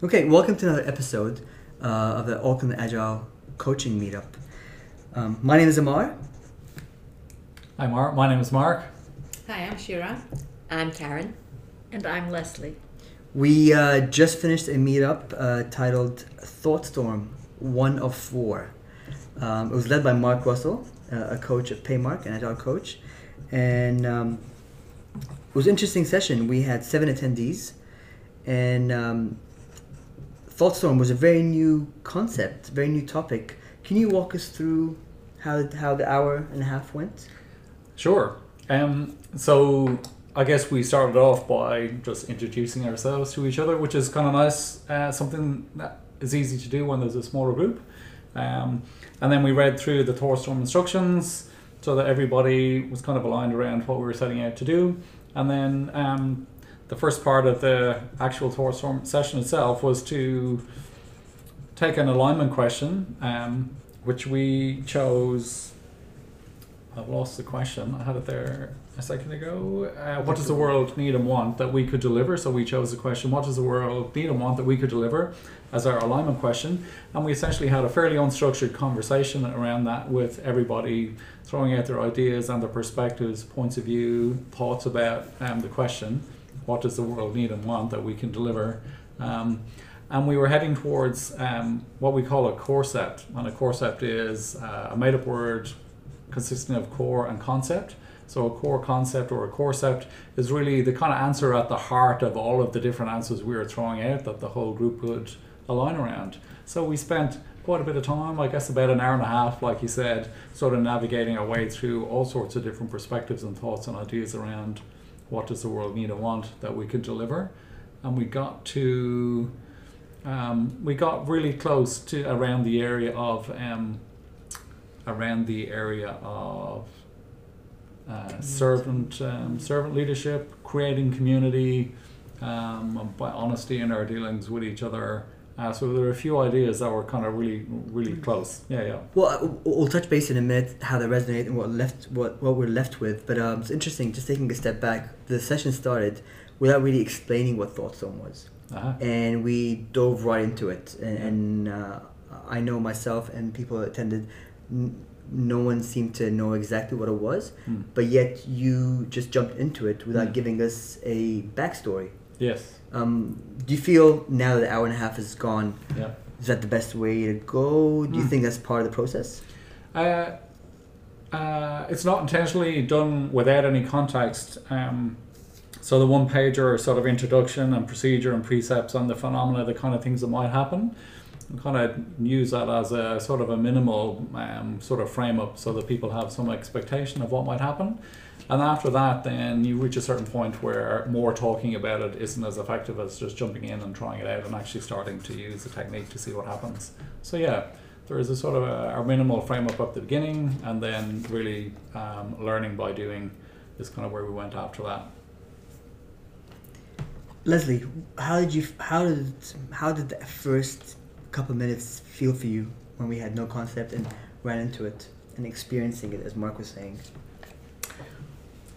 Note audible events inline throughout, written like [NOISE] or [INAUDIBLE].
Okay, welcome to another episode uh, of the Auckland Agile Coaching Meetup. Um, my name is Amar. Hi, Mark. My name is Mark. Hi, I'm Shira. I'm Karen. And I'm Leslie. We uh, just finished a meetup uh, titled ThoughtStorm One of Four. Um, it was led by Mark Russell, uh, a coach at Paymark, an agile coach. And um, it was an interesting session. We had seven attendees, and um, ThoughtStorm was a very new concept, very new topic. Can you walk us through how, how the hour and a half went? Sure. Um, so I guess we started off by just introducing ourselves to each other, which is kind of nice. Uh, something that is easy to do when there's a smaller group. Um, and then we read through the ThoughtStorm instructions so that everybody was kind of aligned around what we were setting out to do. And then um, the first part of the actual ThoughtStorm session itself was to take an alignment question, um, which we chose. I've lost the question. I had it there a second ago. Uh, what does the world need and want that we could deliver? So we chose the question, what does the world need and want that we could deliver as our alignment question? And we essentially had a fairly unstructured conversation around that with everybody throwing out their ideas and their perspectives, points of view, thoughts about um, the question, what does the world need and want that we can deliver? Um, and we were heading towards um, what we call a coreconcept. And a coreconcept is uh, a made up word consisting of core and concept. So a core concept or a coreconcept is really the kind of answer at the heart of all of the different answers we were throwing out that the whole group would align around. So we spent quite a bit of time, I guess about an hour and a half, like you said, sort of navigating our way through all sorts of different perspectives and thoughts and ideas around what does the world need and want that we could deliver. And we got to um, we got really close to around the area of um, around the area of uh, servant um, servant leadership, creating community, um, by honesty in our dealings with each other. Uh, so there are a few ideas that were kind of really really close. Yeah, yeah. Well, we'll touch base in a minute how they resonate and what left what what we're left with. But um, it's interesting just taking a step back. The session started without really explaining what ThoughtStorm was, Uh-huh. and we dove right into it. And, and uh, I know myself and people that attended. N- no one seemed to know exactly what it was, Hmm. but yet you just jumped into it without Hmm. giving us a backstory. Yes. Um, do you feel now that the hour and a half is gone, Yeah. is that the best way to go? Do you Hmm. think that's part of the process? Uh, uh, it's not intentionally done without any context. Um, so the one pager sort of introduction and procedure and precepts on the phenomena, the kind of things that might happen, I kind of use that as a sort of a minimal um, sort of frame up so that people have some expectation of what might happen. And after that, then you reach a certain point where more talking about it isn't as effective as just jumping in and trying it out and actually starting to use the technique to see what happens. So yeah, there is a sort of a, a minimal frame up at the beginning, and then really um, learning by doing is kind of where we went after that. Leslie, how did you? How did how did the first couple minutes feel for you when we had no concept and ran into it and experiencing it, as Mark was saying?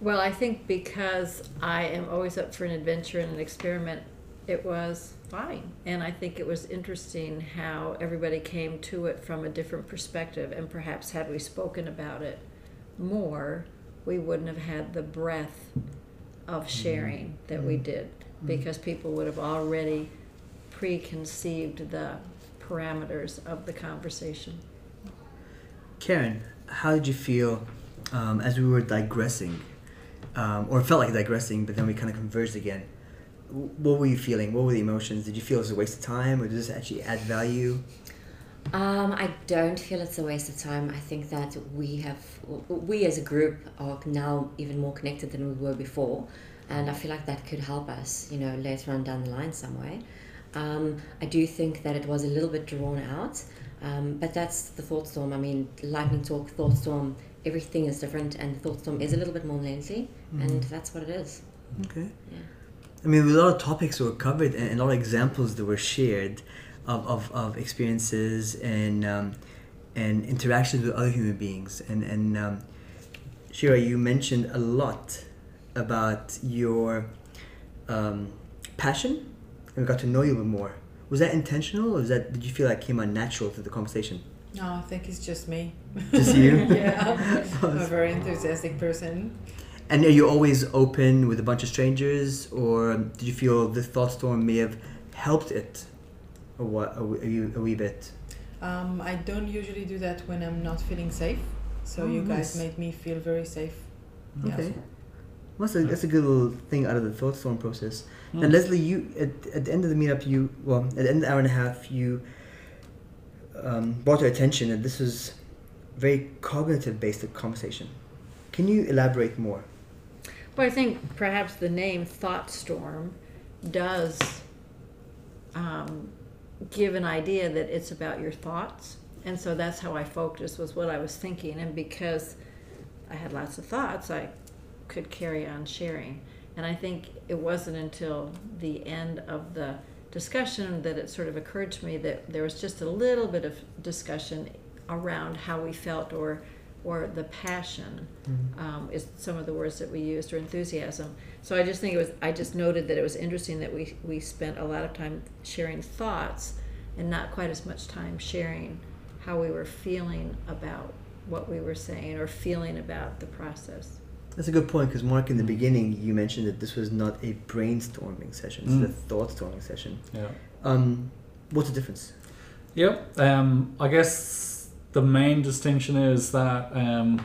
Well, I think because I am always up for an adventure and an experiment, it was fine. And I think it was interesting how everybody came to it from a different perspective. And perhaps had we spoken about it more, we wouldn't have had the breadth of sharing that we did because people would have already preconceived the parameters of the conversation. Karen, how did you feel um, as we were digressing, um, or it felt like digressing, but then we kind of converged again? What were you feeling? What were the emotions? Did you feel it was a waste of time, or did this actually add value? Um, I don't feel it's a waste of time. I think that we have, we as a group are now even more connected than we were before. And I feel like that could help us, you know, later on down the line some way. Um, I do think that it was a little bit drawn out, um, but that's the thought storm. I mean, lightning talk, thought storm, everything is different, and thought storm is a little bit more lengthy, and that's what it is. Okay. Yeah. I mean, a lot of topics were covered and a lot of examples that were shared of, of, of experiences and um, and interactions with other human beings. And, and um, Shira, you mentioned a lot about your um, passion, and we got to know you a bit more. Was that intentional, or was that did you feel like came out natural through the conversation? No, I think it's just me. Just you? [LAUGHS] yeah, I'm a very enthusiastic person. And are you always open with a bunch of strangers, or did you feel the thought storm may have helped it, or what? A, wee- a wee bit. Um, I don't usually do that when I'm not feeling safe. So Oh, you guys nice. made me feel very safe. Yeah. Okay. Well, that's a, that's a good little thing out of the thought storm process. Mm. And Leslie, you at, at the end of the meetup, you well, at the end of the hour and a half, you um, brought to attention that this was very cognitive based conversation. Can you elaborate more? Well, I think perhaps the name Thought Storm does um, give an idea that it's about your thoughts. And so that's how I focused was what I was thinking. And because I had lots of thoughts, I could carry on sharing. And I think it wasn't until the end of the discussion that it sort of occurred to me that there was just a little bit of discussion around how we felt or or the passion um, is some of the words that we used or enthusiasm. So i just think it was i just noted that it was interesting that we we spent a lot of time sharing thoughts and not quite as much time sharing how we were feeling about what we were saying or feeling about the process That's a good point because Mark, in the beginning, you mentioned that this was not a brainstorming session; it's Mm. a thought storming session. Yeah. Um, what's the difference? Yep. Um, I guess the main distinction is that um,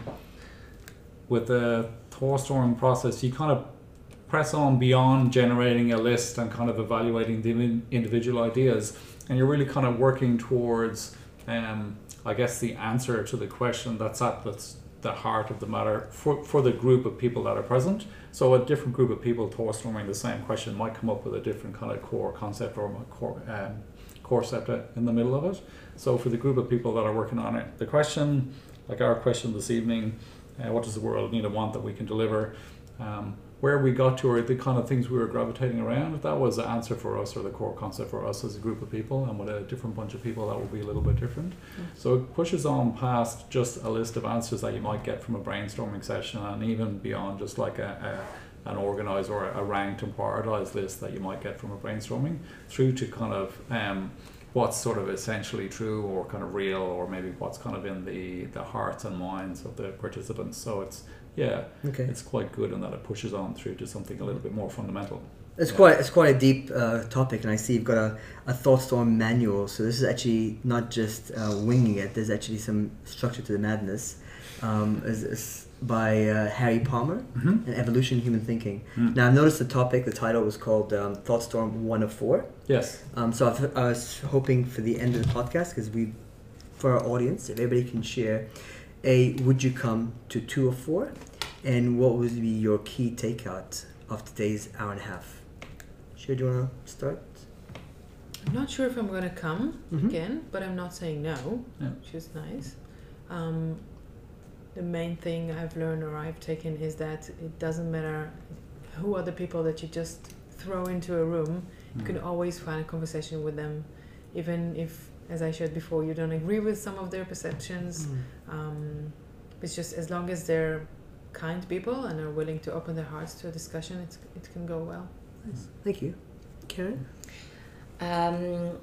with the thought storming process, you kind of press on beyond generating a list and kind of evaluating the individual ideas, and you're really kind of working towards, um, I guess, the answer to the question that's at that's the heart of the matter for, for the group of people that are present. So a different group of people thought storming the same question might come up with a different kind of core concept or core um, concept in the middle of it. So for the group of people that are working on it, the question, like our question this evening, uh, what does the world need and want that we can deliver? Um, where we got to or the kind of things we were gravitating around, that was the answer for us or the core concept for us as a group of people, and with a different bunch of people, that will be a little bit different. So it pushes on past just a list of answers that you might get from a brainstorming session, and even beyond just like a, a an organized or a ranked and prioritized list that you might get from a brainstorming, through to kind of um, what's sort of essentially true or kind of real, or maybe what's kind of in the the hearts and minds of the participants. So it's yeah, Okay, it's quite good in that it pushes on through to something a little bit more fundamental. it's yeah. quite it's quite a deep uh, topic, and I see you've got a, a thought storm manual. So this is actually not just uh, winging it. There's actually some structure to the madness. Um, is, is by uh, Harry Palmer. Mm-hmm. and evolution human thinking. Mm. Now, I've noticed the topic, the title was called um, Thought Storm 1 of 4. Yes. Um, so I've, I was hoping for the end of the podcast, because we, for our audience, if everybody can share a would you come to 2 or 4, and what would be your key takeout of today's hour and a half? Sure, do you want to start? I'm not sure if I'm gonna come Mhm. again, but I'm not saying no, Yeah. which is nice. Um, the main thing I've learned or I've taken is that it doesn't matter who are the people that you just throw into a room. You can Mm. always find a conversation with them, even if, as I shared before, you don't agree with some of their perceptions. Um, it's just as long as they're kind people and are willing to open their hearts to a discussion, it's, it can go well. Nice. Thank you. Karen? Um,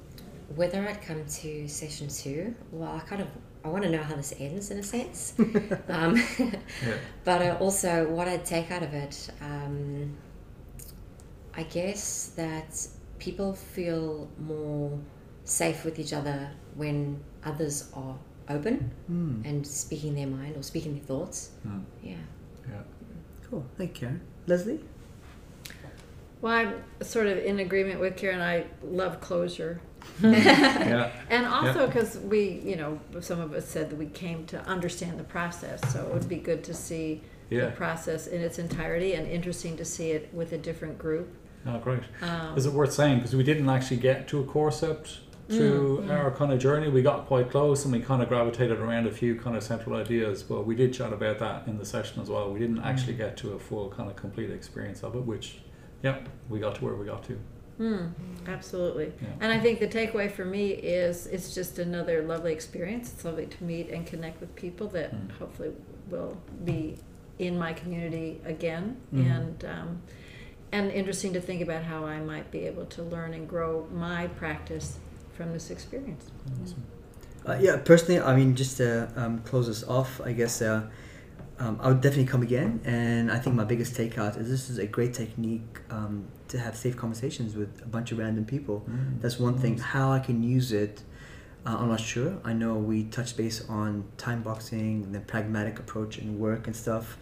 whether I'd come to session two, well, I kind of I want to know how this ends in a sense. [LAUGHS] um, Yeah. [LAUGHS] but uh, also, what I'd take out of it, um, I guess that people feel more safe with each other when others are open Mm. and speaking their mind or speaking their thoughts. Mm. Yeah. Yeah. Cool. Thank you, Karen. Leslie? well i'm sort of in agreement with karen i love closure [LAUGHS] Yeah. And also because we, you know, some of us said that we came to understand the process, so it would be good to see Yeah. the process in its entirety and interesting to see it with a different group. Oh, great. Um, Is it worth saying because we didn't actually get to a concept through Mm, mm. our kind of journey? We got quite close and we kind of gravitated around a few kind of central ideas. But we did chat about that in the session as well. We didn't actually get to a full kind of complete experience of it, which, yeah, we got to where we got to. mm, absolutely. Yeah. And I think the takeaway for me is it's just another lovely experience. It's lovely to meet and connect with people that Mm. hopefully will be in my community again. Mhm. And um, and interesting to think about how I might be able to learn and grow my practice from this experience. Awesome. Uh, yeah, personally, I mean, just to um, close this off, I guess uh, um, I would definitely come again. And I think my biggest takeout is this is a great technique um, to have safe conversations with a bunch of random people. Mm. That's one thing. How I can use it, uh, I'm not sure. I know we touched base on time boxing and the pragmatic approach in work and stuff.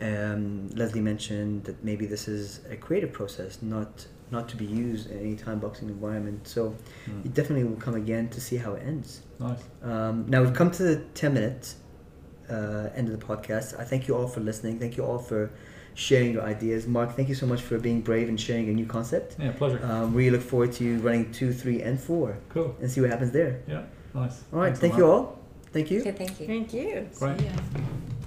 Um, Leslie mentioned that maybe this is a creative process, not not to be used in any time boxing environment. So Mm. you definitely will come again to see how it ends. Nice. Um, now we've come to the 10 minute uh, end of the podcast. I thank you all for listening. Thank you all for sharing your ideas. Mark, thank you so much for being brave and sharing a new concept. Yeah, pleasure. Um, we look forward to you running two, three, and four cool. and see what happens there. Yeah, nice. All right, Thanks thank you all. Thank you. Okay, thank you. Thank you. Right. Yeah.